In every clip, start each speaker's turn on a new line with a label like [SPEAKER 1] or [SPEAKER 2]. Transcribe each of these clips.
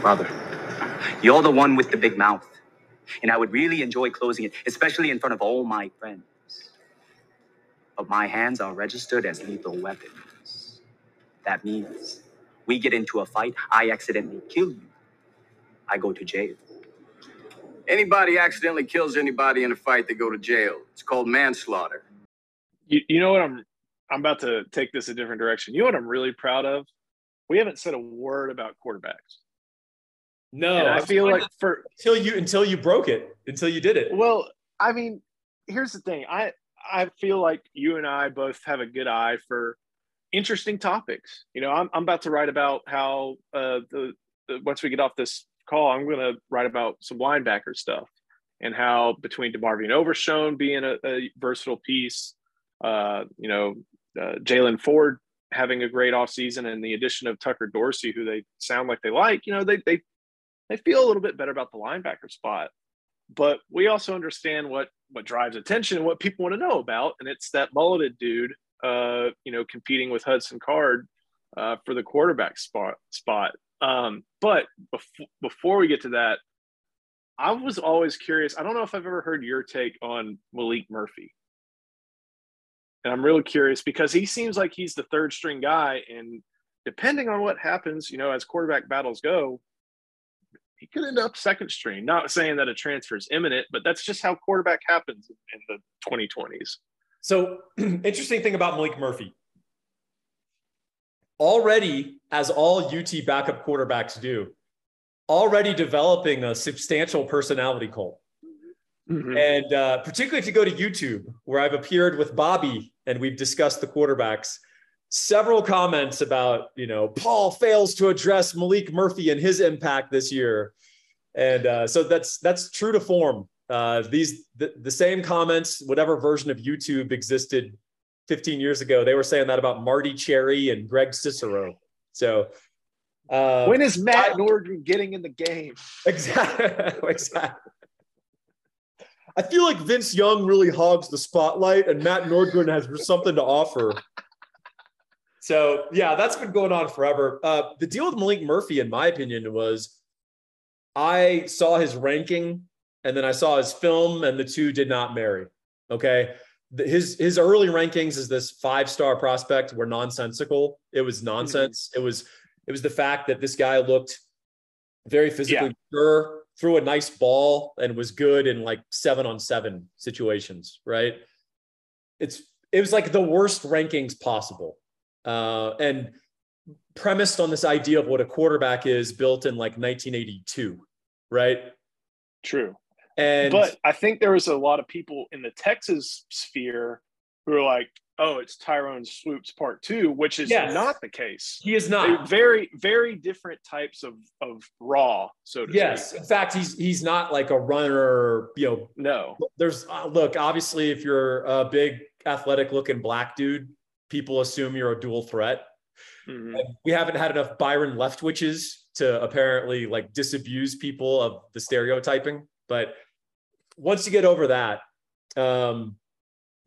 [SPEAKER 1] Brother, you're the one with the big mouth. And I would really enjoy closing it, especially in front of all my friends. But my hands are registered as lethal weapons. That means we get into a fight, I accidentally kill you. I go to jail.
[SPEAKER 2] Anybody accidentally kills anybody in a fight, they go to jail. It's called manslaughter.
[SPEAKER 3] You, you know what I'm I'm about to take this a different direction. You know what I'm really proud of? We haven't said a word about quarterbacks.
[SPEAKER 4] No,
[SPEAKER 3] And I feel like for
[SPEAKER 4] until you until you broke it, until you did it.
[SPEAKER 3] well, I mean, here's the thing. I I feel like you and I both have a good eye for interesting topics. You know, I'm I'm about to write about how uh the, the once we get off this call, I'm going to write about some linebacker stuff and how between DeMarvion Overshown being a, a versatile piece, uh, you know, uh, Jaylan Ford having a great offseason and the addition of Tucker Dorsey, who they sound like they like, you know, they they they feel a little bit better about the linebacker spot. But we also understand what what drives attention and what people want to know about, and it's that mulleted dude, uh, you know, competing with Hudson Card uh, for the quarterback spot. Spot. Um, but bef- before we get to that, I was always curious. I don't know if I've ever heard your take on Maalik Murphy. And I'm really curious because he seems like he's the third string guy. And depending on what happens, you know, as quarterback battles go, he could end up second string. Not saying that a transfer is imminent, but that's just how quarterback happens in the 2020s.
[SPEAKER 4] So, interesting thing about Maalik Murphy. Already, as all UT backup quarterbacks do, already developing a substantial personality cult. And uh, particularly if you go to YouTube, where I've appeared with Bobby and we've discussed the quarterbacks, several comments about, you know, Paul fails to address Maalik Murphy and his impact this year. And uh, so that's that's true to form. Uh, these the, the same comments, whatever version of YouTube existed 15 years ago, they were saying that about Marty Cherry and Greg Cicero. So uh,
[SPEAKER 3] when is Matt Nordgren getting in the game?
[SPEAKER 4] Exactly. exactly. I feel like Vince Young really hogs the spotlight, and Matt Nordgren has something to offer. So yeah, that's been going on forever. Uh, the deal with Maalik Murphy, in my opinion, was I saw his ranking, and then I saw his film, and the two did not marry. Okay, The- his his early rankings as this five star prospect were nonsensical. It was nonsense. It was it was the fact that this guy looked very physically mature, threw a nice ball, and was good in like seven on seven situations. Right? It's it was like the worst rankings possible, uh, and premised on this idea of what a quarterback is, built in like 1982. Right?
[SPEAKER 3] True.
[SPEAKER 4] And
[SPEAKER 3] but I think there was a lot of people in the Texas sphere who are like, "Oh, it's Tyrone Swoopes Part Two, which is
[SPEAKER 4] Yes.
[SPEAKER 3] not the case.
[SPEAKER 4] he is
[SPEAKER 3] They're
[SPEAKER 4] not.
[SPEAKER 3] very, very different types of of raw, so to
[SPEAKER 4] Yes,
[SPEAKER 3] speak.
[SPEAKER 4] in fact, he's he's not like a runner. You know,
[SPEAKER 3] No.
[SPEAKER 4] there's uh, look. Obviously, if you're a big athletic looking black dude, people assume you're a dual threat.
[SPEAKER 3] Mhm.
[SPEAKER 4] We haven't had enough Byron Leftwiches to apparently like disabuse people of the stereotyping. But once you get over that, um,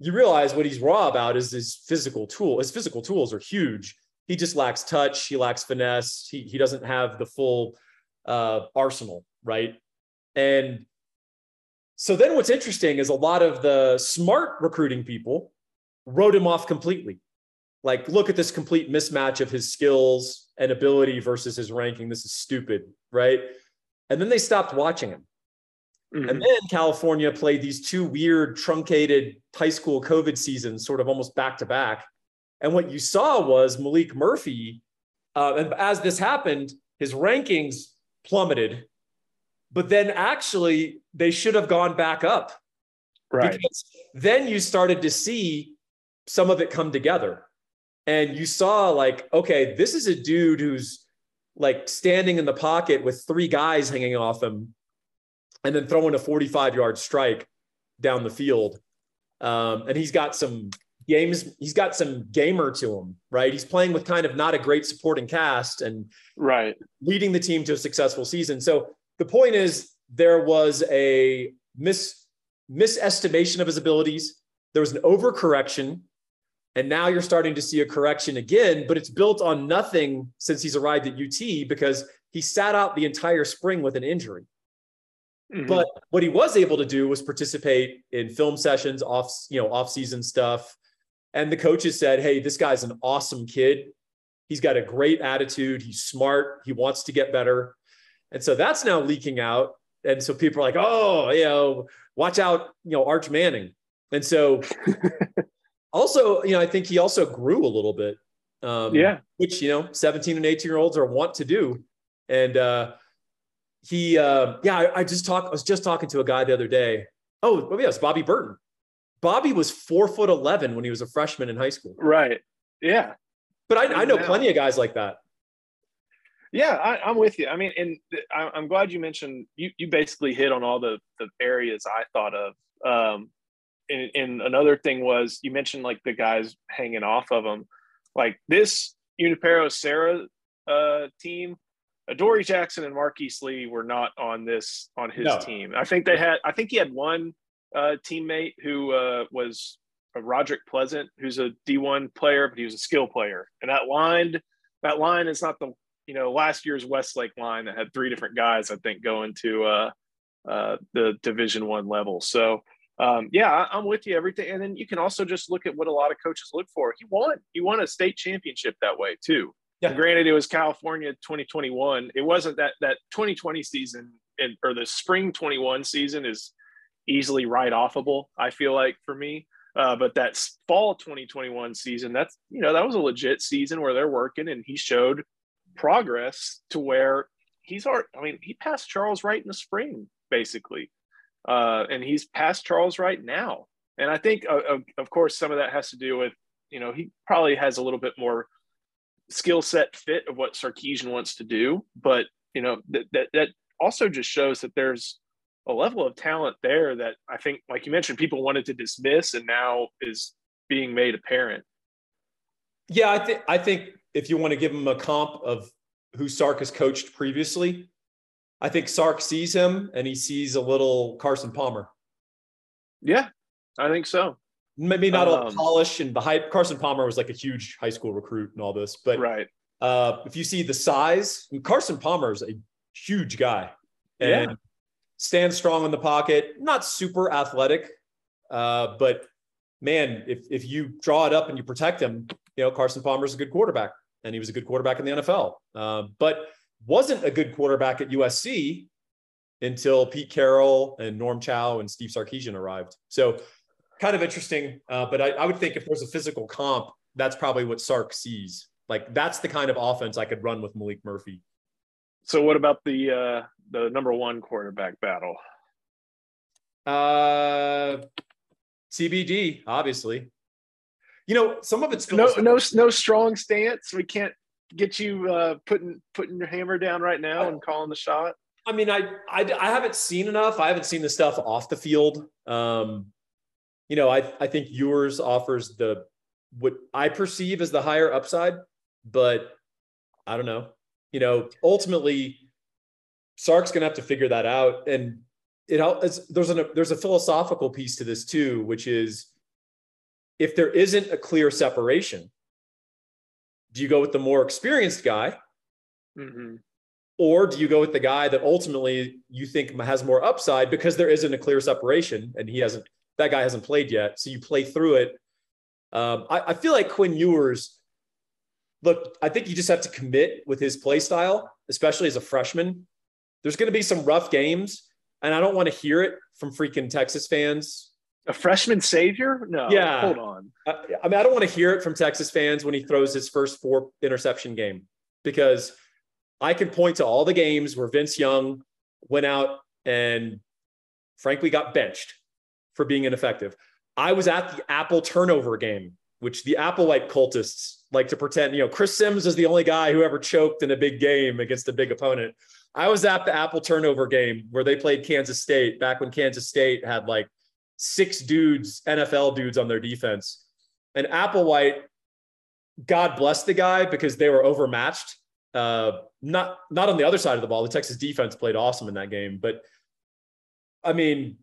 [SPEAKER 4] you realize what he's raw about is his physical tool. His physical tools are huge. He just lacks touch. He lacks finesse. He, he doesn't have the full uh, arsenal, right? And so then what's interesting is a lot of the smart recruiting people wrote him off completely like look at this complete mismatch of his skills and ability versus his ranking this is stupid right and then they stopped watching him
[SPEAKER 3] Mhm.
[SPEAKER 4] and then california played these two weird truncated high school covid seasons sort of almost back to back. And what you saw was Maalik Murphy uh, and as this happened his rankings plummeted. But then actually they should have gone back up.
[SPEAKER 3] Right.
[SPEAKER 4] because then you started to see some of it come together. And you saw like okay this is a dude who's like standing in the pocket with three guys hanging off him and then throwing a 45 yard strike down the field um, and he's got some games he's got some gamer to him right he's playing with kind of not a great supporting cast and
[SPEAKER 3] Right.
[SPEAKER 4] leading the team to a successful season. So the point is, there was a mis misestimation of his abilities. There was an overcorrection. And now you're starting to see a correction again, but it's built on nothing since he's arrived at UT because he sat out the entire spring with an injury.
[SPEAKER 3] Mhm.
[SPEAKER 4] But what he was able to do was participate in film sessions, off, you know, off-season stuff. And the coaches said, "Hey, this guy's an awesome kid. He's got a great attitude. He's smart. He wants to get better." And so that's now leaking out. And so people are like, "Oh, you know, watch out, you know, Arch Manning." And so also, you know, I think he also grew a little bit. Um,
[SPEAKER 3] Yeah.
[SPEAKER 4] which you know, 17 and 18 year olds are want to do. And uh he uh yeah, I, I just talked, I was just talking to a guy the other day. Oh, oh yeah, it's Bobby Burton. Bobby was four foot eleven when he was a freshman in high school.
[SPEAKER 3] right. Yeah.
[SPEAKER 4] But I, I know
[SPEAKER 3] Now-
[SPEAKER 4] plenty of guys like that.
[SPEAKER 3] Yeah, I, I'm with you. I mean, and I, I'm glad you mentioned you. You basically hit on all the the areas I thought of. Um, and, and another thing was you mentioned like the guys hanging off of them, like this Junipero Serra uh, team. Adoree Jackson and Marquise Lee were not on this on his
[SPEAKER 4] No.
[SPEAKER 3] team. I think they had. I think he had one uh, teammate who uh, was Roderick Pleasant, who's a D1 player, but he was a skill player. And that line, that line is not the you know last year's Westlake line that had three different guys I think going to uh, uh, the Division One level. So um, yeah, I, I'm with you everything. And then you can also just look at what a lot of coaches look for. He won. He won a state championship that way too.
[SPEAKER 4] Yeah.
[SPEAKER 3] Granted, it was California 2021. It wasn't that that 2020 season and or the spring 21 season is easily write offable. I feel like for me. Uh, but that fall 2021 season, that's you know that was a legit season where they're working, and he showed progress to where he's already. I mean, he passed Charles Wright in the spring, basically, uh, and he's passed Charles Wright now. And I think, uh, of, of course, some of that has to do with you know he probably has a little bit more skill set fit of what Sarkisian wants to do, but you know that that that also just shows that there's a level of talent there that I think, like you mentioned, people wanted to dismiss and now is being made apparent.
[SPEAKER 4] Yeah, I think I think if you want to give him a comp of who Sark has coached previously, I think Sark sees him and he sees a little Carson Palmer.
[SPEAKER 3] Yeah, I think so.
[SPEAKER 4] Maybe not a
[SPEAKER 3] Um,
[SPEAKER 4] polish and the hype. Carson Palmer was like a huge high school recruit and all this, but
[SPEAKER 3] right.
[SPEAKER 4] uh, if you see the size, Carson Palmer is a huge guy and
[SPEAKER 3] Yeah.
[SPEAKER 4] stands strong in the pocket. Not super athletic, uh, but man, if if you draw it up and you protect him, you know Carson Palmer is a good quarterback, and he was a good quarterback in the NFL, uh, but wasn't a good quarterback at USC until Pete Carroll and Norm Chow and Steve Sarkisian arrived. So kind of interesting. Uh, but I, I would think if there's a physical comp, that's probably what Sark sees. Like that's the kind of offense I could run with Maalik Murphy.
[SPEAKER 3] So what about the uh, the number one quarterback battle?
[SPEAKER 4] Uh, CBD, obviously. You know, some of it's
[SPEAKER 3] No, no, no strong stance. We can't get you uh, putting putting your hammer down right now and calling the shot.
[SPEAKER 4] I mean, I, I I haven't seen enough. I haven't seen the stuff off the field. Um, you know, I I think yours offers the what I perceive as the higher upside, but I don't know. You know, ultimately, Sark's gonna have to figure that out, and it there's an there's a philosophical piece to this too, which is if there isn't a clear separation, do you go with the more experienced guy
[SPEAKER 3] Mhm.
[SPEAKER 4] or do you go with the guy that ultimately you think has more upside because there isn't a clear separation and he hasn't that guy hasn't played yet so you play through it um, I, I feel like quinn ewers look i think you just have to commit with his play style especially as a freshman there's going to be some rough games and i don't want to hear it from freaking texas fans
[SPEAKER 3] A freshman savior? No.
[SPEAKER 4] Yeah.
[SPEAKER 3] Hold on.
[SPEAKER 4] I, I mean, I don't want to hear it from Texas fans when he throws his first four interception game because I can point to all the games where Vince Young went out and frankly got benched for being ineffective. I was at the Apple turnover game, which the Apple Applewhite cultists like to pretend, you know, Chris Simms is the only guy who ever choked in a big game against a big opponent. I was at the Apple turnover game where they played Kansas State back when Kansas State had like six dudes, NFL dudes on their defense. And Applewhite, God bless the guy because they were overmatched. Uh, not not on the other side of the ball. The Texas defense played awesome in that game, but I mean,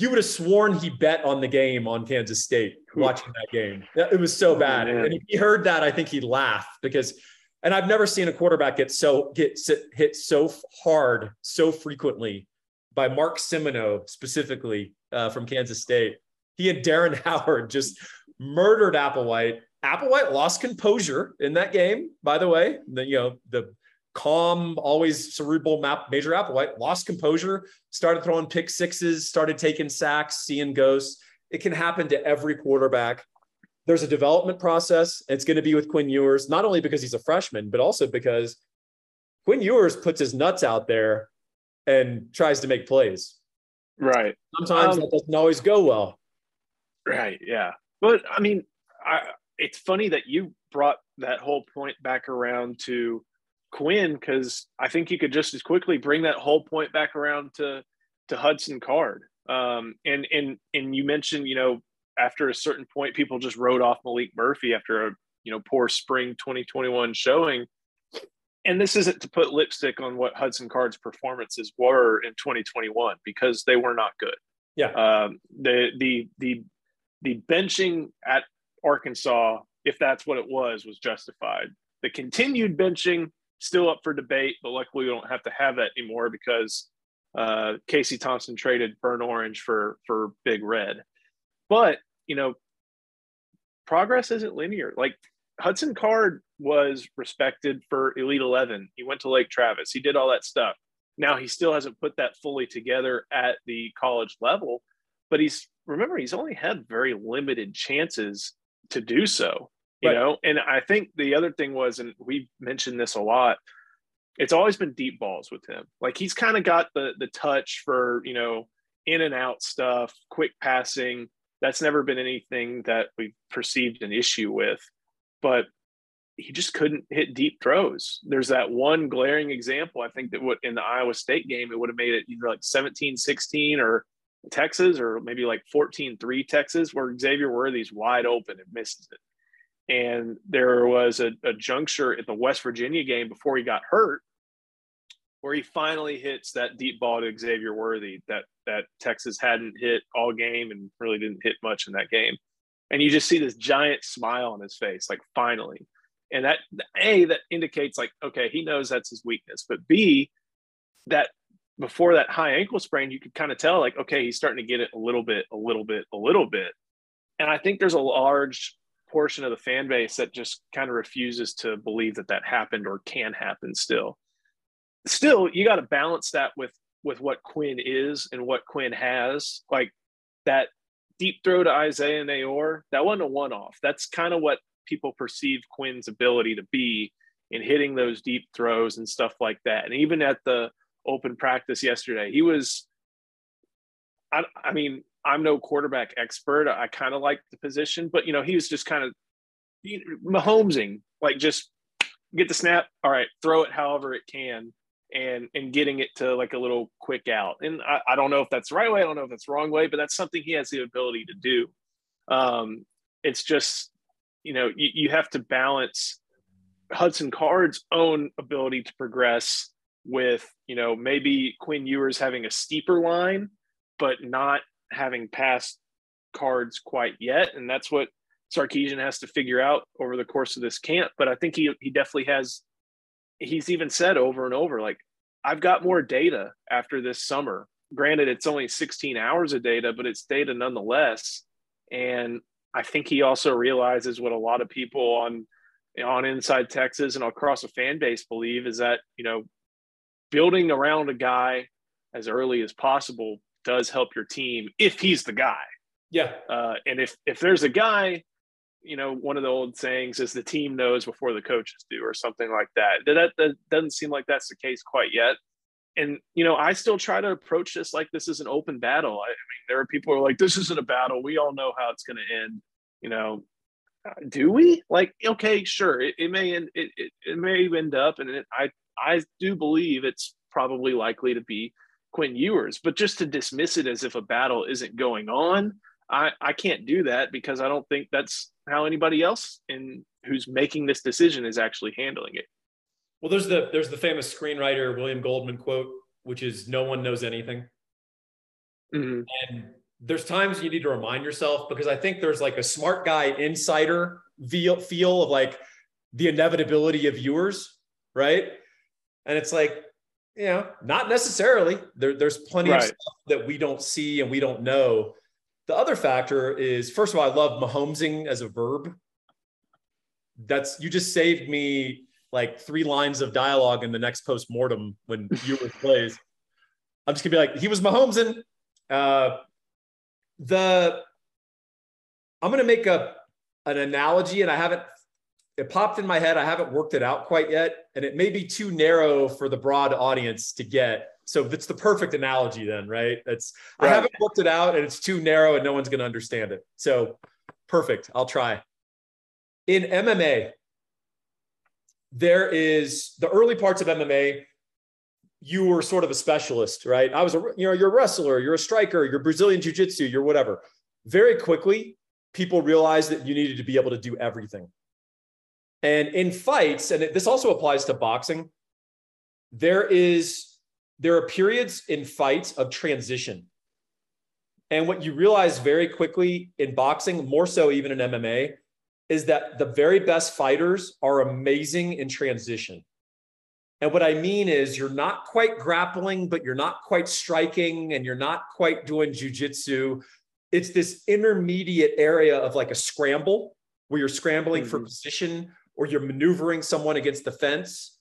[SPEAKER 4] you would have sworn he bet on the game on Kansas State watching that game. It was so
[SPEAKER 3] Oh,
[SPEAKER 4] bad.
[SPEAKER 3] man.
[SPEAKER 4] and if he heard that, I think he'd laugh because, and I've never seen a quarterback get so get hit so hard so frequently by Mark Simoneau specifically uh, from Kansas State. He and Darren Howard just murdered Applewhite. Applewhite lost composure in that game, by the way. The, you know the calm, always cerebral map, Major Applewhite lost composure, started throwing pick sixes, started taking sacks, seeing ghosts. It can happen to every quarterback. There's a development process. It's going to be with Quinn Ewers, not only because he's a freshman, but also because Quinn Ewers puts his nuts out there and tries to make plays.
[SPEAKER 3] Right.
[SPEAKER 4] Sometimes
[SPEAKER 3] Um,
[SPEAKER 4] that doesn't always go well.
[SPEAKER 3] Right. Yeah. But I mean, I, it's funny that you brought that whole point back around to Quinn because I think you could just as quickly bring that whole point back around to to Hudson Card. Um, and and and you mentioned, you know, after a certain point, people just wrote off Maalik Murphy after a you know poor spring 2021 showing. And this isn't to put lipstick on what Hudson Card's performances were in 2021 because they were not good.
[SPEAKER 4] Yeah.
[SPEAKER 3] Um, the the the the benching at Arkansas, if that's what it was, was justified. The continued benching still up for debate, but luckily we don't have to have that anymore because uh, Casey Thompson traded Burn Orange for for Big Red. But you know, progress isn't linear. Like Hudson Card was respected for Elite Eleven. He went to Lake Travis. He did all that stuff. Now he still hasn't put that fully together at the college level, but he's remember he's only had very limited chances to do so. You
[SPEAKER 4] Right.
[SPEAKER 3] know, and I think the other thing was, and we've mentioned this a lot, it's always been deep balls with him. Like he's kind of got the the touch for you know in and out stuff, quick passing. That's never been anything that we've perceived an issue with, but he just couldn't hit deep throws. There's that one glaring example. I think that what in the Iowa State game, it would have made it either like 17 16 or Texas or maybe like 14 3 Texas, where Xavier Worthy's wide open and misses it. And there was a, a juncture at the West Virginia game before he got hurt where he finally hits that deep ball to Xavier Worthy that that Texas hadn't hit all game and really didn't hit much in that game. And you just see this giant smile on his face, like finally. And that A, that indicates like, okay, he knows that's his weakness. But B, that before that high ankle sprain, you could kind of tell, like, okay, he's starting to get it a little bit, a little bit, a little bit. And I think there's a large portion of the fan base that just kind of refuses to believe that that happened or can happen still still you got to balance that with with what Quinn is and what Quinn has. Like that deep throw to Isaiah Neyor that wasn't a one off. That's kind of what people perceive Quinn's ability to be in hitting those deep throws and stuff like that. And even at the open practice yesterday, he was. I, I mean, I'm no quarterback expert. I kind of like the position, but you know, he was just kind of Mahomesing, like just get the snap. All right, throw it however it can and and getting it to like a little quick out. And I, I don't know if that's the right way. I don't know if that's wrong way, but that's something he has the ability to do. Um, it's just you know you, you have to balance Hudson Card's own ability to progress with you know maybe Quinn Ewers having a steeper line, but not having passed cards quite yet, and that's what Sarkisian has to figure out over the course of this camp. But I think he he definitely has he's even said over and over, like, I've got more data after this summer. Granted, it's only 16 hours of data, but it's data nonetheless. And I think he also realizes what a lot of people on on inside Texas and across the fan base believe is that, you know, building around a guy as early as possible does help your team if he's the guy.
[SPEAKER 4] Yeah.
[SPEAKER 3] Uh, and if if there's a guy you know, one of the old sayings is the team knows before the coaches do, or something like that. That, that doesn't seem like that's the case quite yet. And, you know, I still try to approach this like this is an open battle. I, I mean, there are people who are like, this isn't a battle. We all know how it's going to end. You know, uh, do we? Like, okay, sure. It, it may end, it, it, it may end up, and it, I, I do believe it's probably likely to be Quinn Ewers, but just to dismiss it as if a battle isn't going on, I, I can't do that because I don't think that's how anybody else in who's making this decision is actually handling it.
[SPEAKER 4] Well, there's the there's the famous screenwriter William Goldman quote, which is "No one knows anything,"
[SPEAKER 3] Mm-hmm.
[SPEAKER 4] and there's times you need to remind yourself because I think there's like a smart guy insider feel, feel of like the inevitability of Ewers, right? And it's like, you know, not necessarily. There, there's plenty right. of stuff that we don't see and we don't know. The other factor is, first of all, I love Mahomesing as a verb. That's you just saved me like three lines of dialogue in the next post mortem when Ewers plays. I'm just gonna be like, he was Mahomesing. Uh, the I'm gonna make a an analogy, and I haven't it popped in my head. I haven't worked it out quite yet, and it may be too narrow for the broad audience to get. So it's the perfect analogy, then, right? That's right. I haven't worked it out, and it's too narrow, and no one's going to understand it. So perfect. I'll try. In MMA, there is the early parts of MMA. You were sort of a specialist, right? I was a, you know, you're a wrestler, you're a striker, you're Brazilian jiu-jitsu, you're whatever. Very quickly, people realized that you needed to be able to do everything and in fights, and this also applies to boxing, there is there are periods in fights of transition. And what you realize very quickly in boxing, more so even in MMA, is that the very best fighters are amazing in transition. And what I mean is you're not quite grappling, but you're not quite striking, and you're not quite doing jujitsu. It's this intermediate area of like a scramble where you're scrambling mm-hmm. for position or you're maneuvering someone against the fence.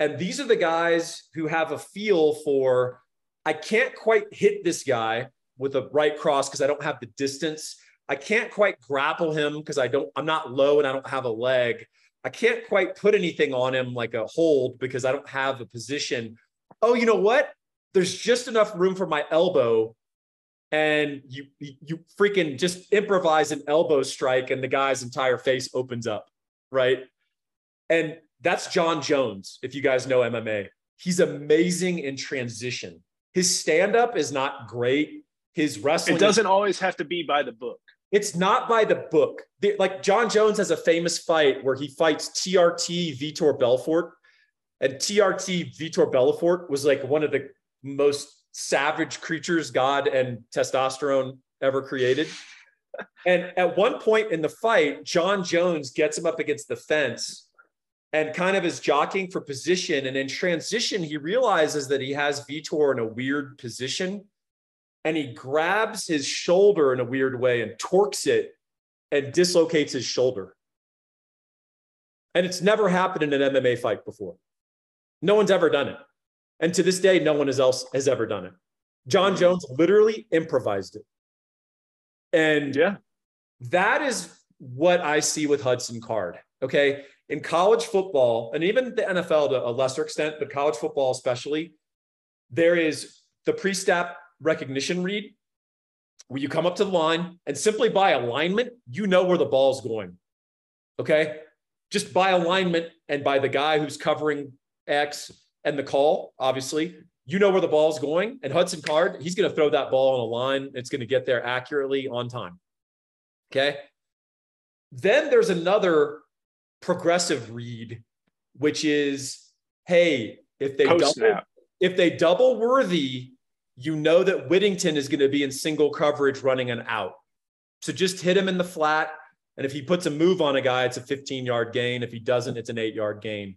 [SPEAKER 4] And these are the guys who have a feel for I can't quite hit this guy with a right cross because I don't have the distance. I can't quite grapple him because I don't, I'm not low and I don't have a leg. I can't quite put anything on him like a hold because I don't have a position. Oh, you know what? There's just enough room for my elbow. And you you freaking just improvise an elbow strike, and the guy's entire face opens up, right? And that's Jon Jones, if you guys know MMA. He's amazing in transition. His stand up is not great. His wrestling.
[SPEAKER 3] It doesn't always have to be by the book.
[SPEAKER 4] It's not by the book. Like Jon Jones has a famous fight where he fights TRT Vitor Belfort. And TRT Vitor Belfort was like one of the most savage creatures God and testosterone ever created. And at one point in the fight, Jon Jones gets him up against the fence and kind of is jockeying for position. And in transition, he realizes that he has Vitor in a weird position and he grabs his shoulder in a weird way and torques it and dislocates his shoulder. And it's never happened in an MMA fight before. No one's ever done it. And to this day, no one else has ever done it. John Jones literally improvised it. And yeah, that is what I see with Hudson Card. Okay in college football, and even the NFL to a lesser extent, but college football especially, there is the pre snap recognition read where you come up to the line and simply by alignment, you know where the ball's going. Okay. Just by alignment and by the guy who's covering X and the call, obviously, you know where the ball's going. And Hudson Card, he's going to throw that ball on a line. It's going to get there accurately on time. Okay. Then there's another progressive read, which is, hey, if they Post double, if they double worthy, you know that Whittington is going to be in single coverage running an out. So just hit him in the flat. And if he puts a move on a guy, it's a 15 yard gain. If he doesn't, it's an eight yard gain.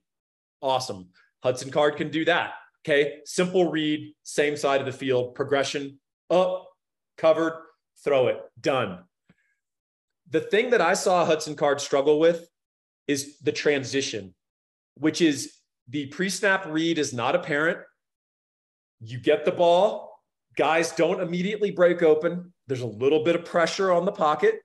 [SPEAKER 4] Awesome. Hudson Card can do that. Okay. Simple read, same side of the field, progression up, covered, throw it, done. The thing that I saw Hudson Card struggle with is the transition, which is the pre snap read is not apparent. You get the ball, guys don't immediately break open. There's a little bit of pressure on the pocket.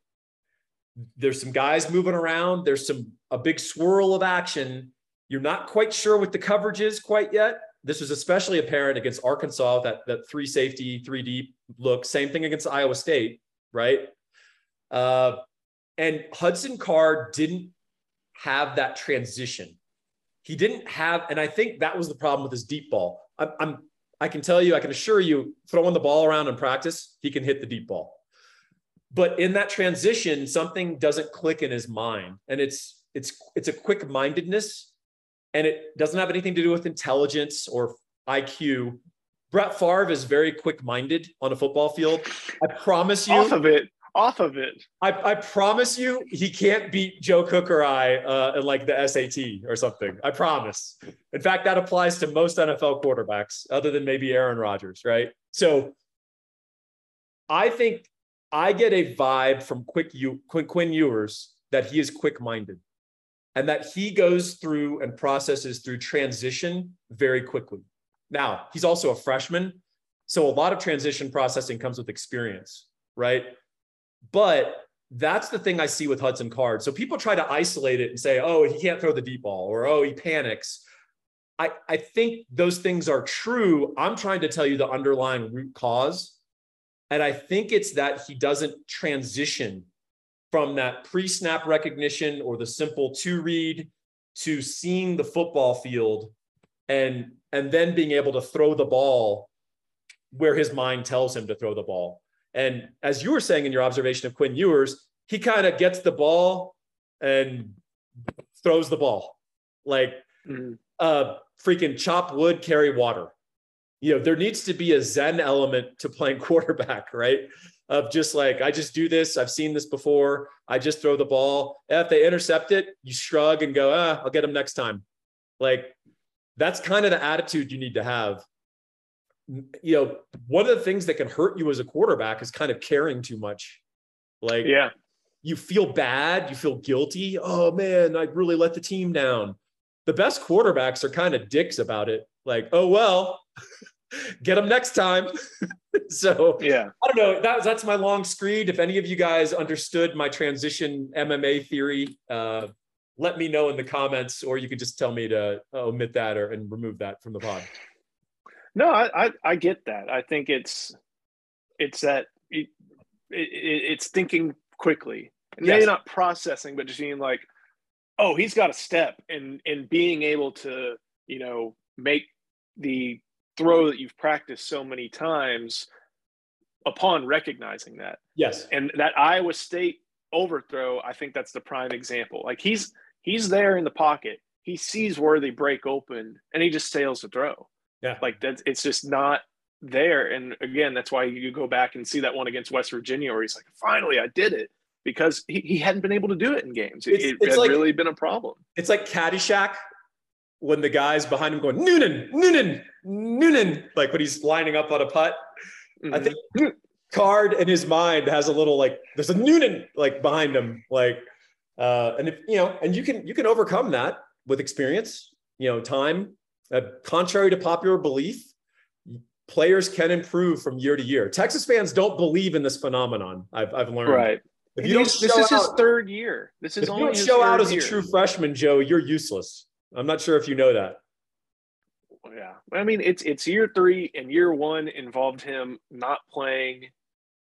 [SPEAKER 4] There's some guys moving around. There's some a big swirl of action. You're not quite sure what the coverage is quite yet. This was especially apparent against Arkansas, that, that three safety, three deep look. Same thing against Iowa State, right? Uh, and Hudson Card didn't have that transition. He didn't have, and I think that was the problem with his deep ball. I'm, I'm I can tell you, I can assure you, throwing the ball around in practice, he can hit the deep ball. But in that transition, something doesn't click in his mind, and it's it's it's a quick mindedness, and it doesn't have anything to do with intelligence or IQ. Brett Favre is very quick-minded on a football field. I promise you.
[SPEAKER 3] Off of it. Off of it.
[SPEAKER 4] I, I promise you, he can't beat Joe Cook or I uh, in like the SAT or something. I promise. In fact, that applies to most NFL quarterbacks, other than maybe Aaron Rodgers, right? So, I think I get a vibe from Quick you Quinn, Ewers that he is quick-minded, and that he goes through and processes through transition very quickly. Now, he's also a freshman. So a lot of transition processing comes with experience, right? But that's the thing I see with Hudson Card. So people try to isolate it and say, oh, he can't throw the deep ball or oh, he panics. I, I think those things are true. I'm trying to tell you the underlying root cause. And I think it's that he doesn't transition from that pre snap recognition or the simple two read to seeing the football field and and then being able to throw the ball where his mind tells him to throw the ball. And as you were saying in your observation of Quinn Ewers, he kind of gets the ball and throws the ball like mm-hmm. uh, freaking chop wood, carry water. You know, there needs to be a Zen element to playing quarterback, right? Of just like, I just do this. I've seen this before. I just throw the ball. If they intercept it, you shrug and go, ah, I'll get them next time. Like, that's kind of the attitude you need to have. You know, one of the things that can hurt you as a quarterback is kind of caring too much. Like,
[SPEAKER 3] yeah,
[SPEAKER 4] you feel bad, you feel guilty. Oh man, I really let the team down. The best quarterbacks are kind of dicks about it. Like, oh well, get them next time. so
[SPEAKER 3] yeah,
[SPEAKER 4] I don't know. That, that's my long screed. If any of you guys understood my transition MMA theory, uh, let me know in the comments, or you could just tell me to uh, omit that or and remove that from the pod.
[SPEAKER 3] No, I I, I get that. I think it's it's that it, it, it's thinking quickly, and yes. maybe not processing, but just being like, oh, he's got a step, and and being able to you know make the throw that you've practiced so many times upon recognizing that.
[SPEAKER 4] Yes.
[SPEAKER 3] And that Iowa State overthrow, I think that's the prime example. Like he's He's there in the pocket. He sees where they break open and he just sails the throw.
[SPEAKER 4] Yeah.
[SPEAKER 3] Like that's it's just not there. And again, that's why you go back and see that one against West Virginia where he's like, finally, I did it. Because he, he hadn't been able to do it in games. It, it's, it it's had like, really been a problem.
[SPEAKER 4] It's like Caddyshack when the guys behind him going, Noonan, Noonan, Noonan, like when he's lining up on a putt. Mm-hmm. I think Card in his mind has a little like, there's a Noonan like behind him. Like, uh, and if you know, and you can you can overcome that with experience, you know, time. Uh, contrary to popular belief, players can improve from year to year. Texas fans don't believe in this phenomenon. I've I've learned.
[SPEAKER 3] Right. If you don't this is out, his third year. This is
[SPEAKER 4] if
[SPEAKER 3] only
[SPEAKER 4] you don't show out as a true freshman, Joe, you're useless. I'm not sure if you know that.
[SPEAKER 3] Yeah, I mean it's it's year three, and year one involved him not playing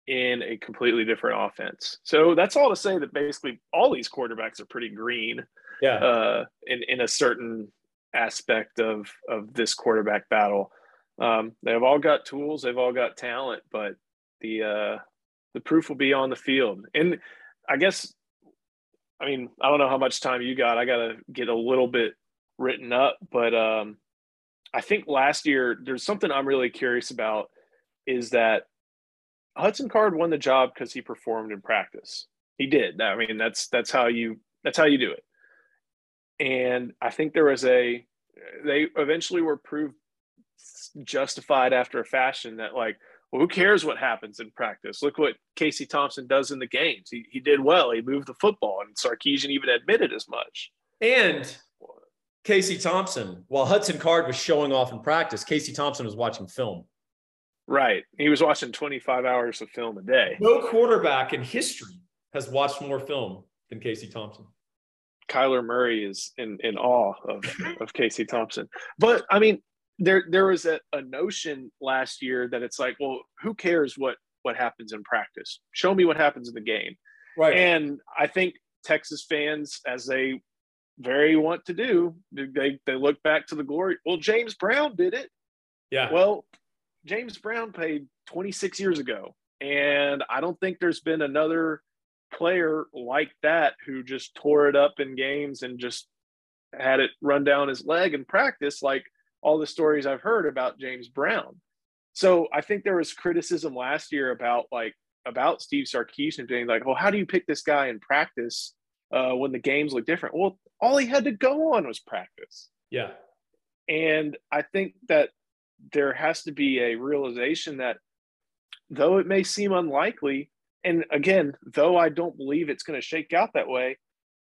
[SPEAKER 3] in a completely different offense. So that's all to say that basically all these quarterbacks are pretty green.
[SPEAKER 4] Yeah.
[SPEAKER 3] Uh, in in a certain aspect of of this quarterback battle, um, they've all got tools. They've all got talent, but the uh, the proof will be on the field. And I guess, I mean, I don't know how much time you got. I got to get a little bit written up, but um, I think last year there's something I'm really curious about is that Hudson Card won the job because he performed in practice. He did. I mean, that's that's how you that's how you do it. And I think there was a they eventually were proved justified after a fashion that like, well, who cares what happens in practice? Look what Casey Thompson does in the games. He he did well. He moved the football, and Sarkisian even admitted as much.
[SPEAKER 4] And Casey Thompson, while Hudson Card was showing off in practice, Casey Thompson was watching film.
[SPEAKER 3] Right. He was watching 25 hours of film a day.
[SPEAKER 4] No quarterback in history has watched more film than Casey Thompson.
[SPEAKER 3] Kyler Murray is in, in awe of, of Casey Thompson. But I mean, there there was a, a notion last year that it's like, well, who cares what what happens in practice? Show me what happens in the game.
[SPEAKER 4] Right.
[SPEAKER 3] And I think Texas fans, as they very want to do, they they look back to the glory. Well, James Brown did it.
[SPEAKER 4] Yeah.
[SPEAKER 3] Well, James Brown played 26 years ago. And I don't think there's been another player like that who just tore it up in games and just had it run down his leg in practice, like all the stories I've heard about James Brown. So I think there was criticism last year about like about Steve Sarkisian being like, well, how do you pick this guy in practice uh, when the games look different? Well, all he had to go on was practice.
[SPEAKER 4] Yeah.
[SPEAKER 3] And I think that there has to be a realization that though it may seem unlikely, and again, though I don't believe it's going to shake out that way,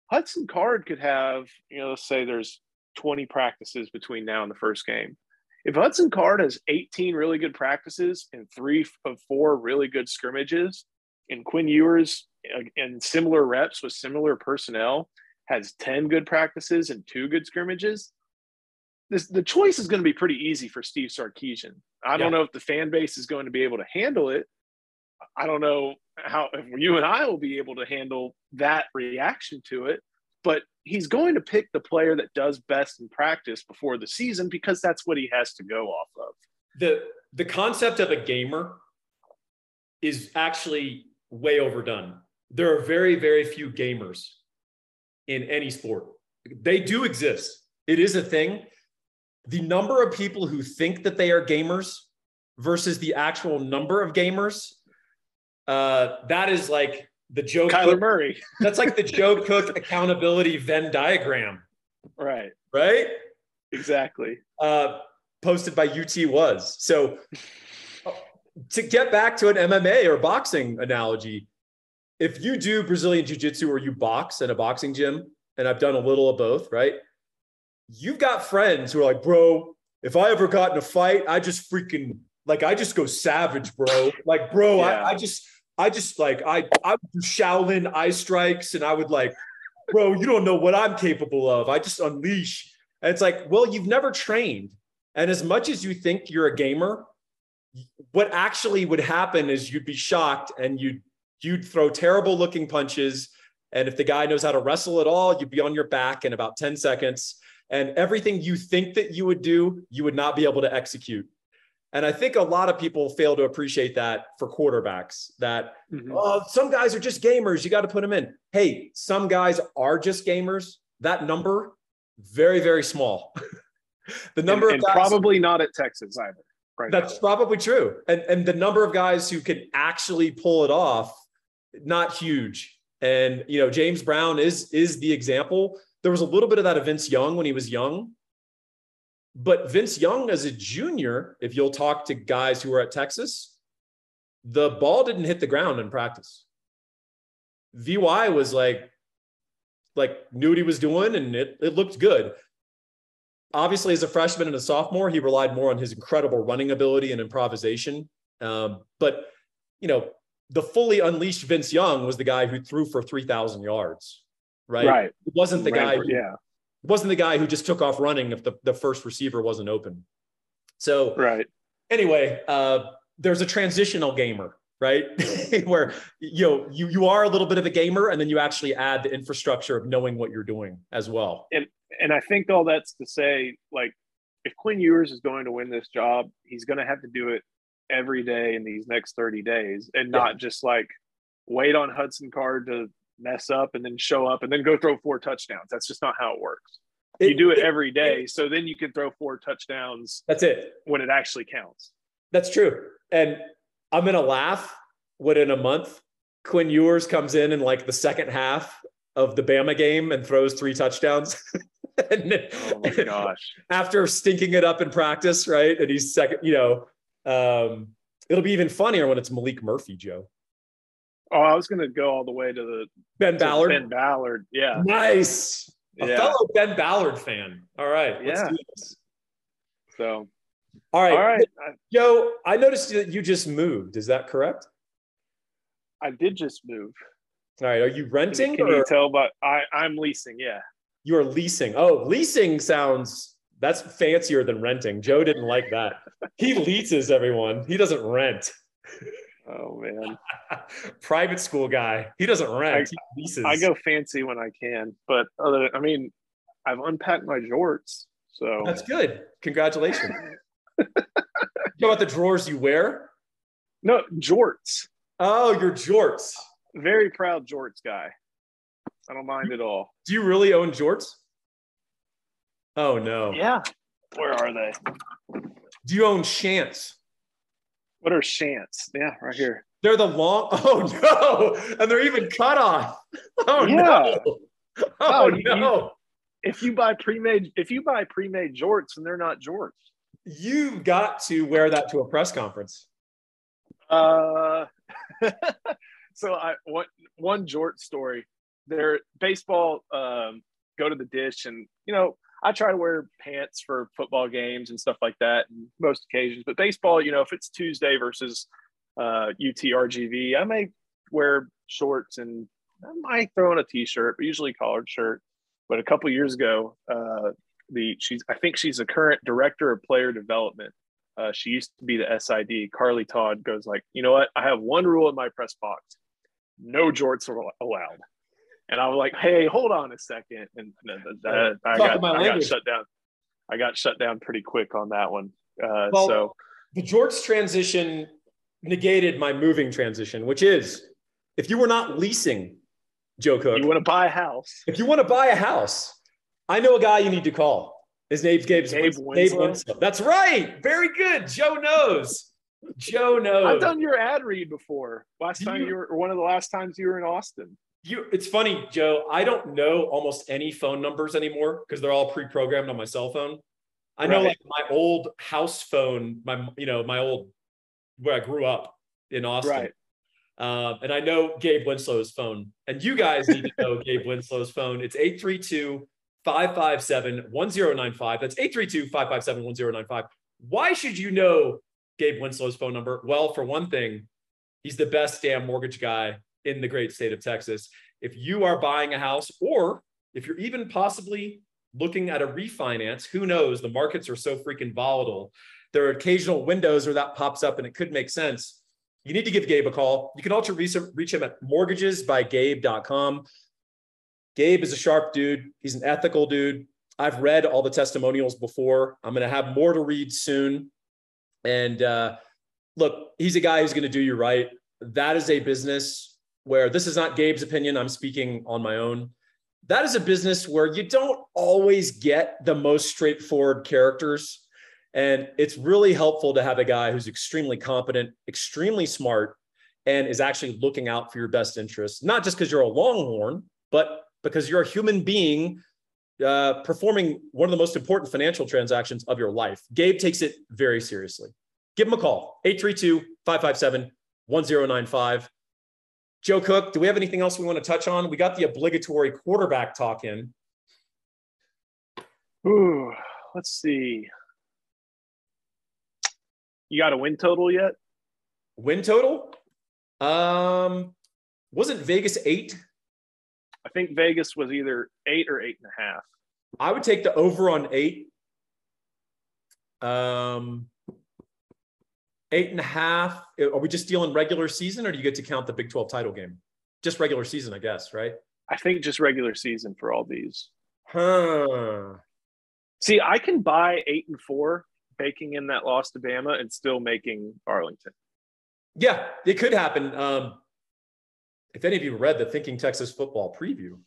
[SPEAKER 3] Hudson Card could have, you know, let's say there's 20 practices between now and the first game. If Hudson Card has 18 really good practices and three of four really good scrimmages, and Quinn Ewers in similar reps with similar personnel has 10 good practices and two good scrimmages, this, the choice is going to be pretty easy for Steve Sarkisian. I don't know if the fan base is going to be able to handle it. I don't know how if you and I will be able to handle that reaction to it, but he's going to pick the player that does best in practice before the season because that's what he has to go off of.
[SPEAKER 4] the the concept of a gamer is actually way overdone. There are very very few gamers in any sport. They do exist. It is a thing. The number of people who think that they are gamers versus the actual number of gamers uh that is like the Joe
[SPEAKER 3] Kyler
[SPEAKER 4] Cook,
[SPEAKER 3] Murray,
[SPEAKER 4] that's like the Joe Cook accountability Venn diagram,
[SPEAKER 3] right?
[SPEAKER 4] right?
[SPEAKER 3] Exactly.
[SPEAKER 4] uh, posted by UT was. So to get back to an MMA or boxing analogy, if you do Brazilian Jiu Jitsu or you box in a boxing gym, and I've done a little of both, right? You've got friends who are like, bro, if I ever got in a fight, I just freaking like I just go savage, bro. Like, bro,
[SPEAKER 3] Yeah.
[SPEAKER 4] I, I just I just like I I would do Shaolin eye strikes and I would like, bro, you don't know what I'm capable of. I just unleash. And it's like, well, you've never trained. And as much as you think you're a gamer, what actually would happen is you'd be shocked and you'd you'd throw terrible looking punches. And if the guy knows how to wrestle at all, you'd be on your back in about 10 seconds. And everything you think that you would do, you would not be able to execute. And I think a lot of people fail to appreciate that for quarterbacks that
[SPEAKER 3] Mhm.
[SPEAKER 4] oh, some guys are just gamers. You got to put them in. Hey, some guys are just gamers. That number, very, very small. the number
[SPEAKER 3] and,
[SPEAKER 4] of guys,
[SPEAKER 3] probably not at Texas either. Right.
[SPEAKER 4] that's
[SPEAKER 3] now.
[SPEAKER 4] probably true. And and the number of guys who can actually pull it off, not huge. And you know, James Brown is is the example. There was a little bit of that of Vince Young when he was young. But Vince Young as a junior, if you'll talk to guys who were at Texas, the ball didn't hit the ground in practice. VY was like, like knew what he was doing and it, it looked good. Obviously, as a freshman and a sophomore, he relied more on his incredible running ability and improvisation. Um, but you know, the fully unleashed Vince Young was the guy who threw for 3,000 yards, right?
[SPEAKER 3] Right.
[SPEAKER 4] It wasn't the guy
[SPEAKER 3] Right,
[SPEAKER 4] who
[SPEAKER 3] yeah.
[SPEAKER 4] wasn't the guy who just took off running if the, the first receiver wasn't open. So
[SPEAKER 3] Right.
[SPEAKER 4] anyway, uh, there's a transitional gamer, right? Where you know you you are a little bit of a gamer, and then you actually add the infrastructure of knowing what you're doing as well.
[SPEAKER 3] And and I think all that's to say, like, if Quinn Ewers is going to win this job, he's going to have to do it every day in these next 30 days and
[SPEAKER 4] Yeah.
[SPEAKER 3] not just like wait on Hudson Card to mess up and then show up and then go throw four touchdowns. That's just not how it works. you do it every day. So then you can throw four touchdowns
[SPEAKER 4] That's it.
[SPEAKER 3] when it actually counts.
[SPEAKER 4] That's true. And I'm gonna laugh when in a month Quinn Ewers comes in in like the second half of the Bama game and throws three touchdowns. and
[SPEAKER 3] Oh my gosh.
[SPEAKER 4] after stinking it up in practice, right? And he's second, you know, um, it'll be even funnier when it's Maalik Murphy, Joe.
[SPEAKER 3] Oh, I was going to go all the way to the
[SPEAKER 4] Ben
[SPEAKER 3] to
[SPEAKER 4] Ballard.
[SPEAKER 3] Ben Ballard. Yeah.
[SPEAKER 4] Nice. A
[SPEAKER 3] Yeah.
[SPEAKER 4] fellow Ben Ballard fan. All right. Let's
[SPEAKER 3] Yeah.
[SPEAKER 4] do this.
[SPEAKER 3] So,
[SPEAKER 4] All right.
[SPEAKER 3] all right.
[SPEAKER 4] Joe, I noticed that you just moved. Is that correct?
[SPEAKER 3] I did just move.
[SPEAKER 4] All right. Are you
[SPEAKER 3] Can,
[SPEAKER 4] renting
[SPEAKER 3] can
[SPEAKER 4] or
[SPEAKER 3] you tell? But I, I'm leasing. Yeah.
[SPEAKER 4] you're leasing? Oh, leasing sounds that's fancier than renting. Joe didn't like that. He leases everyone. He doesn't rent.
[SPEAKER 3] Oh man.
[SPEAKER 4] Private school guy. He doesn't rent. he leases.
[SPEAKER 3] I go fancy when I can, but other, I mean, I've unpacked my jorts, so
[SPEAKER 4] That's good. Congratulations. you know about the drawers you wear?
[SPEAKER 3] no jorts.
[SPEAKER 4] Oh, your jorts.
[SPEAKER 3] Very proud jorts guy. I don't mind at all.
[SPEAKER 4] Do you really own jorts? Oh no.
[SPEAKER 3] Yeah. Where are they?
[SPEAKER 4] Do you own shants?
[SPEAKER 3] What are shants? Yeah, right here.
[SPEAKER 4] They're the long. Oh no! And they're even cut off. Oh
[SPEAKER 3] Yeah.
[SPEAKER 4] no! Oh
[SPEAKER 3] Oh, you-
[SPEAKER 4] no!
[SPEAKER 3] If you buy pre-made, if you buy pre-made jorts, and they're not jorts.
[SPEAKER 4] You've got to wear that to a press conference.
[SPEAKER 3] Uh, so I one one jort story. There, baseball. Um, go to the dish, and you know, I try to wear pants for football games and stuff like that, and most occasions. But baseball, you know, if it's Tuesday versus uh, UTRGV, I may wear shorts and I might throw in a t-shirt, but usually collared shirt. But a couple years ago, uh, the she's I think she's the current director of player development uh, she used to be the SID. Carly Todd goes like, you know what? I have one rule in my press box: no jorts are allowed. And I was like, hey, hold on a second, and uh, I, got, I got shut down. I got shut down pretty quick on that one. Uh,
[SPEAKER 4] Well,
[SPEAKER 3] so
[SPEAKER 4] The Jorts transition negated my moving transition, which is if you were not leasing, Joe Cook,
[SPEAKER 3] you want to buy a house?
[SPEAKER 4] if you want to buy a house, I know a guy you need to call. His name's Gabe,
[SPEAKER 3] Gabe
[SPEAKER 4] Winslow.
[SPEAKER 3] Winslow?
[SPEAKER 4] That's right. Very good. Joe knows. Joe knows.
[SPEAKER 3] I've done your ad read before. Last time
[SPEAKER 4] you?
[SPEAKER 3] you were, or one of the last times you were in Austin.
[SPEAKER 4] You, it's funny, Joe. I don't know almost any phone numbers anymore because they're all pre-programmed on my cell phone. I know
[SPEAKER 3] Right.
[SPEAKER 4] like my old house phone, my you know my old where I grew up in Austin,
[SPEAKER 3] Right.
[SPEAKER 4] Um, and I know Gabe Winslow's phone, and you guys need to know Gabe Winslow's phone. It's 832 557 1095. That's 832 557 1095. Why should you know Gabe Winslow's phone number? Well, for one thing, he's the best damn mortgage guy in the great state of Texas. If you are buying a house, or if you're even possibly looking at a refinance, who knows? The markets are so freaking volatile. There are occasional windows where that pops up and it could make sense. You need to give Gabe a call. You can also reach him, at mortgagesbygabe.com. Gabe is a sharp dude. He's an ethical dude. I've read all the testimonials before. I'm going to have more to read soon. And uh, look, he's a guy who's going to do you right. That is a business where this is not Gabe's opinion. I'm speaking on my own. That is a business where you don't always get the most straightforward characters. And it's really helpful to have a guy who's extremely competent, extremely smart, and is actually looking out for your best interests, not just because you're a longhorn, but because you're a human being uh, performing one of the most important financial transactions of your life. Gabe takes it very seriously. Give him a call, 832 557 1095. Joe Cook, do we have anything else we want to touch on? We got the obligatory quarterback talk in.
[SPEAKER 3] Ooh, let's see. You got a win total yet?
[SPEAKER 4] Win total? Um, wasn't Vegas eight?
[SPEAKER 3] I think Vegas was either eight or eight and a half.
[SPEAKER 4] I would take the over on eight. Um, eight and a half. Are we just dealing regular season, or do you get to count the Big 12 title game? Just regular season, I guess, right?
[SPEAKER 3] I think just regular season for all these.
[SPEAKER 4] Huh.
[SPEAKER 3] See, I can buy eight and four, baking in that loss to Bama and still making Arlington.
[SPEAKER 4] Yeah, it could happen. Um, if any of you read the Thinking Texas Football preview,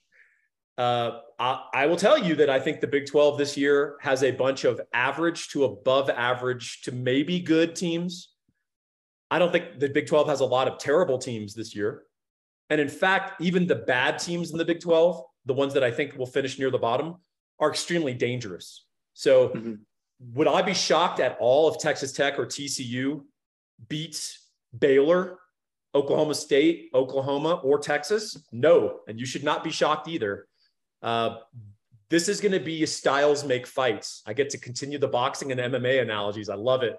[SPEAKER 4] uh, I, I will tell you that I think the Big 12 this year has a bunch of average to above average to maybe good teams. I don't think the Big 12 has a lot of terrible teams this year. And in fact, even the bad teams in the Big 12, the ones that I think will finish near the bottom, are extremely dangerous. So,
[SPEAKER 3] Mhm.
[SPEAKER 4] would I be shocked at all if Texas Tech or TCU beats Baylor, Oklahoma State, Oklahoma, or Texas? No. And you should not be shocked either. Uh, this is going to be styles make fights. I get to continue the boxing and MMA analogies. I love it.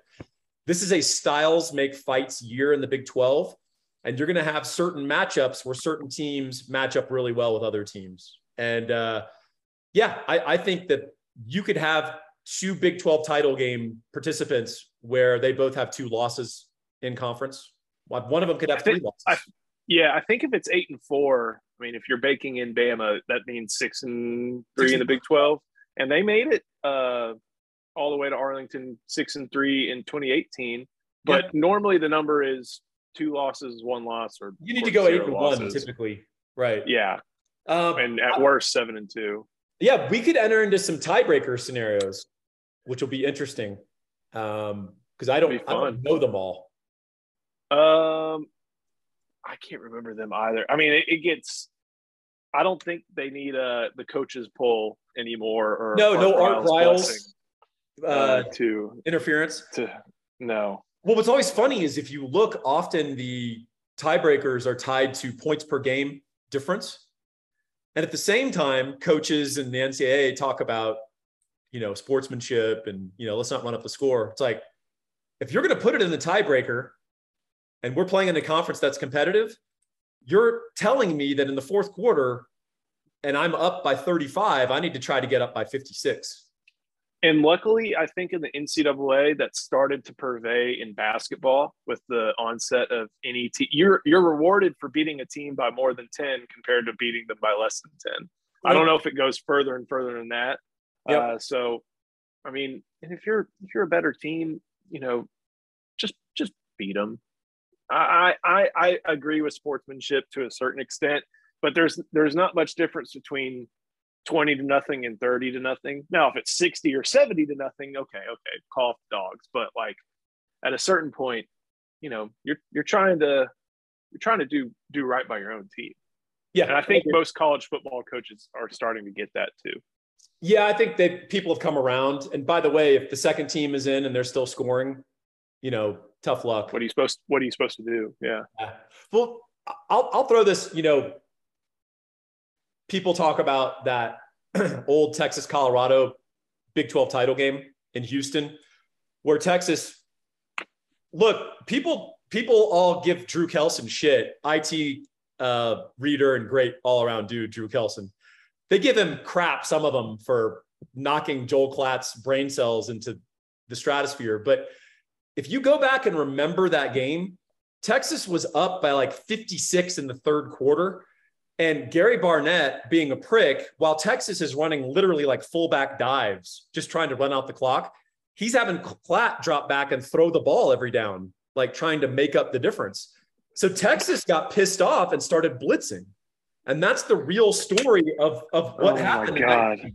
[SPEAKER 4] This is a styles make fights year in the Big 12. And you're going to have certain matchups where certain teams match up really well with other teams. And uh, yeah, I, I think that you could have two Big 12 title game participants where they both have two losses in conference. One one of them could have
[SPEAKER 3] think-
[SPEAKER 4] three losses.
[SPEAKER 3] I- Yeah, I think if it's eight and four, I mean, if you're baking in Bama, that means six and three
[SPEAKER 4] Six
[SPEAKER 3] in the Big 12. And they made it uh, all the way to Arlington, six and three in 2018. But
[SPEAKER 4] Yeah.
[SPEAKER 3] normally the number is two losses, one loss, or
[SPEAKER 4] you need to go eight and one typically. Right.
[SPEAKER 3] Yeah,
[SPEAKER 4] Um,
[SPEAKER 3] and at worst, seven and two.
[SPEAKER 4] yeah, we could enter into some tiebreaker scenarios, which will be interesting. Um, because I don't, I don't know them all.
[SPEAKER 3] Um, I can't remember them either. I mean, it, it gets. I don't think they need uh the coaches pull anymore. Or
[SPEAKER 4] No, no Art
[SPEAKER 3] Briles
[SPEAKER 4] Briles
[SPEAKER 3] blessing,
[SPEAKER 4] uh,
[SPEAKER 3] uh, to
[SPEAKER 4] interference.
[SPEAKER 3] to no.
[SPEAKER 4] Well, what's always funny is if you look, often the tiebreakers are tied to points per game difference. And at the same time, coaches and the NCAA talk about, you know, sportsmanship and, you know, let's not run up the score. It's like, if you're going to put it in the tiebreaker and we're playing in a conference that's competitive, you're telling me that in the fourth quarter and I'm up by 35, I need to try to get up by 56.
[SPEAKER 3] And luckily, I think in the NCAA that started to purvey in basketball with the onset of any team. You're you're rewarded for beating a team by more than ten compared to beating them by less than ten. I don't know if it goes further and further than that.
[SPEAKER 4] Yep.
[SPEAKER 3] Uh, so, I mean, and if you're if you're a better team, you know, just just beat them. I I I agree with sportsmanship to a certain extent, but there's there's not much difference between 20 to nothing and 30 to nothing. Now, if it's 60 or 70 to nothing, okay, okay, call off dogs. But like at a certain point, you know, you're you're trying to you're trying to do do right by your own team.
[SPEAKER 4] Yeah.
[SPEAKER 3] And I think most college football coaches are starting to get that too.
[SPEAKER 4] Yeah, I think that people have come around. And by the way, if the second team is in and they're still scoring, you know, tough luck.
[SPEAKER 3] What are you supposed what are you supposed to do? Yeah.
[SPEAKER 4] Yeah. Well, I'll I'll throw this, you know, people talk about that old Texas Colorado Big 12 title game in Houston where Texas look, people people all give Drew Kelson shit. IT uh reader and great all-around dude Drew Kelson. They give him crap some of them for knocking Joel Klatt's brain cells into the stratosphere, but if you go back and remember that game, Texas was up by like 56 in the third quarter. And Gary Barnett being a prick, while Texas is running literally like fullback dives, just trying to run out the clock, he's having Klatt drop back and throw the ball every down, like trying to make up the difference. So Texas got pissed off and started blitzing. And that's the real story of, of what
[SPEAKER 3] oh
[SPEAKER 4] happened.
[SPEAKER 3] God.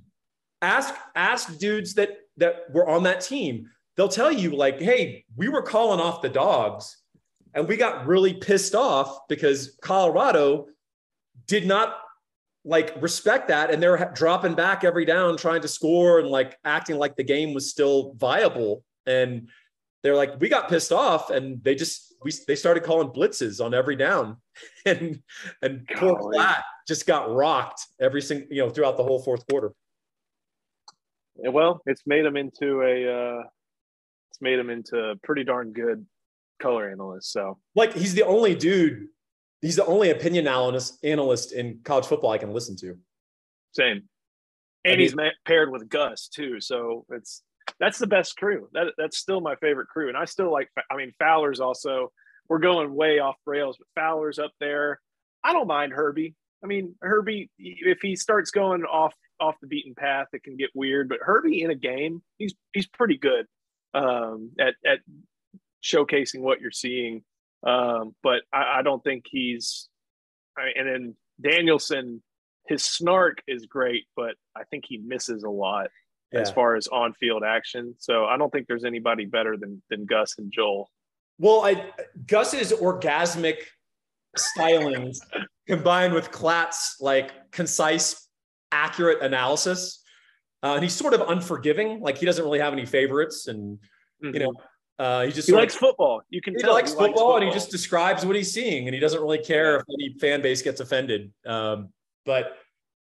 [SPEAKER 4] Ask ask dudes that that were on that team. They'll tell you like, "Hey, we were calling off the dogs and we got really pissed off because Colorado did not like respect that and they're dropping back every down trying to score and like acting like the game was still viable and they're like we got pissed off and they just we they started calling blitzes on every down and and poor. Klatt just got rocked every single you know throughout the whole fourth quarter
[SPEAKER 3] Well, it's made him into a uh it's made him into a pretty darn good color analyst. So
[SPEAKER 4] like he's the only dude he's the only opinion analyst analyst in college football I can listen to
[SPEAKER 3] Same.
[SPEAKER 4] I
[SPEAKER 3] And
[SPEAKER 4] mean-
[SPEAKER 3] he's paired with Gus too, so it's that's the best crew. That that's still my favorite crew, and I still like. I mean, Fowler's also. We're going way off rails, but Fowler's up there. I don't mind Herbie. I mean, Herbie, if he starts going off off the beaten path, it can get weird. But Herbie in a game, he's he's pretty good um, at at showcasing what you're seeing. Um, but I, I don't think he's. I and then Danielson, his snark is great, but I think he misses a lot as far as on field action. So I don't think there's anybody better than than Gus and Joel.
[SPEAKER 4] Well, I Gus's orgasmic stylings combined with Klatt's like concise, accurate analysis, uh, and he's sort of unforgiving. Like he doesn't really have any favorites, and you know, uh, he just
[SPEAKER 3] he likes
[SPEAKER 4] of,
[SPEAKER 3] football. You can
[SPEAKER 4] he
[SPEAKER 3] tell
[SPEAKER 4] likes football, and he just describes what he's seeing, and he doesn't really care if any fan base gets offended. Um, but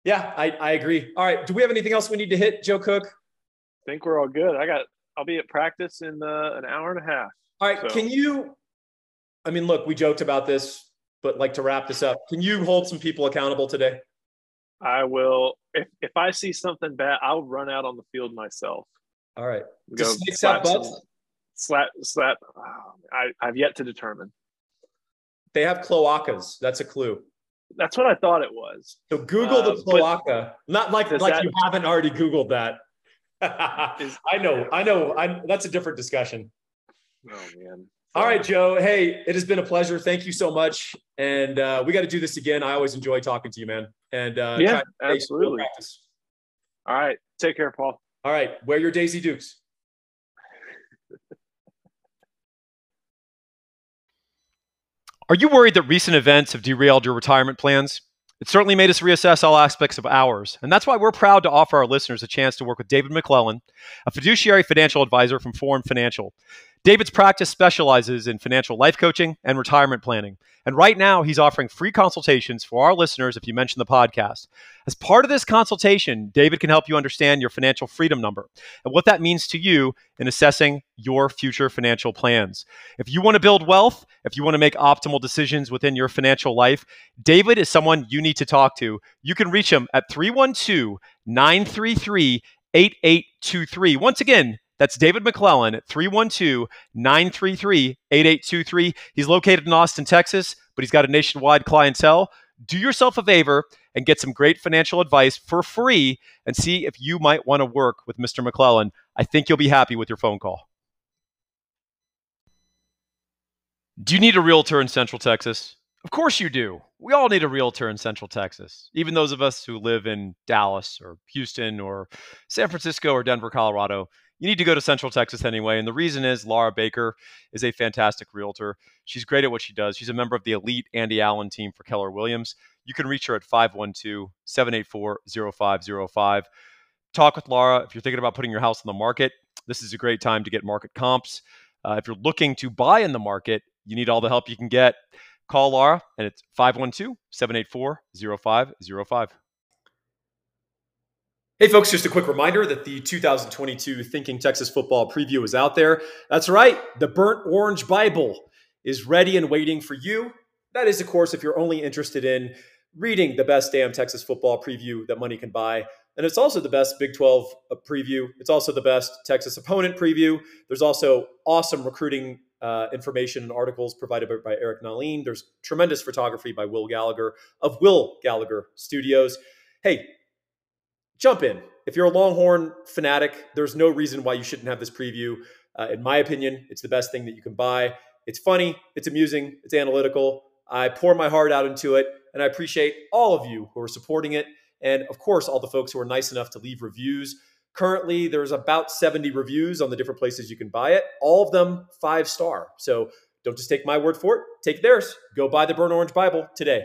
[SPEAKER 4] yeah, I, I agree. All right, do we have anything else we need to hit, Joe Cook?
[SPEAKER 3] I think we're all good. I got. I'll be at practice in uh, an hour and a half.
[SPEAKER 4] All right,
[SPEAKER 3] So-
[SPEAKER 4] can you? I mean, look, we joked about this, but like to wrap this up, can you hold some people accountable today?
[SPEAKER 3] I will. If if I see something bad, I'll run out on the field myself.
[SPEAKER 4] All right.
[SPEAKER 3] Go
[SPEAKER 4] Does snakes have butts?
[SPEAKER 3] Slap slap. I I've yet to determine.
[SPEAKER 4] They have cloacas. That's a clue.
[SPEAKER 3] That's what I thought it was.
[SPEAKER 4] So Google
[SPEAKER 3] Uh,
[SPEAKER 4] the
[SPEAKER 3] but-
[SPEAKER 4] cloaca. Not like like
[SPEAKER 3] that-
[SPEAKER 4] you haven't already Googled that.
[SPEAKER 3] Is-
[SPEAKER 4] I know, I know. I, that's a different discussion.
[SPEAKER 3] Oh man.
[SPEAKER 4] All right, Joe. Hey, it has been a pleasure. Thank you so much. And uh, we got to do this again. I always enjoy talking to you, man. And uh,
[SPEAKER 3] Yeah,
[SPEAKER 4] try to stay
[SPEAKER 3] absolutely. All right. Take care, Paul.
[SPEAKER 4] All right, wear your Daisy Dukes. Are you worried that recent events have derailed your retirement plans? It certainly made us reassess all aspects of ours. And that's why we're proud to offer our listeners a chance to work with David McClellan, a fiduciary financial advisor from Forum Financial. David's practice specializes in financial life coaching and retirement planning. And right now, he's offering free consultations for our listeners if you mention the podcast. As part of this consultation, David can help you understand your financial freedom number and what that means to you in assessing your future financial plans. If you want to build wealth, if you want to make optimal decisions within your financial life, David is someone you need to talk to. You can reach him at 312 933 8823. Once again, that's David McClellan at 312 933 8823. He's located in Austin, Texas, but he's got a nationwide clientele. Do yourself a favor and get some great financial advice for free and see if you might want to work with Mr. McClellan. I think you'll be happy with your phone call. Do you need a realtor in Central Texas? Of course you do. We all need a realtor in Central Texas, even those of us who live in Dallas or Houston or San Francisco or Denver, Colorado you need to go to Central Texas anyway. And the reason is Laura Baker is a fantastic realtor. She's great at what she does. She's a member of the elite Andy Allen team for Keller Williams. You can reach her at 512 784 0505. Talk with Laura. If you're thinking about putting your house on the market, this is a great time to get market comps. Uh, if you're looking to buy in the market, you need all the help you can get. Call Laura, and it's 512 784 0505. Hey, folks, just a quick reminder that the 2022 Thinking Texas Football preview is out there. That's right, the Burnt Orange Bible is ready and waiting for you. That is, of course, if you're only interested in reading the best damn Texas football preview that money can buy. And it's also the best Big 12 uh, preview. It's also the best Texas opponent preview. There's also awesome recruiting uh, information and articles provided by, by Eric Nahlin. There's tremendous photography by Will Gallagher of Will Gallagher Studios. Hey, jump in. If you're a Longhorn fanatic, there's no reason why you shouldn't have this preview. Uh, in my opinion, it's the best thing that you can buy. It's funny, it's amusing, it's analytical. I pour my heart out into it, and I appreciate all of you who are supporting it. And of course, all the folks who are nice enough to leave reviews. Currently, there's about 70 reviews on the different places you can buy it, all of them five star. So don't just take my word for it, take theirs. Go buy the Burnt Orange Bible today.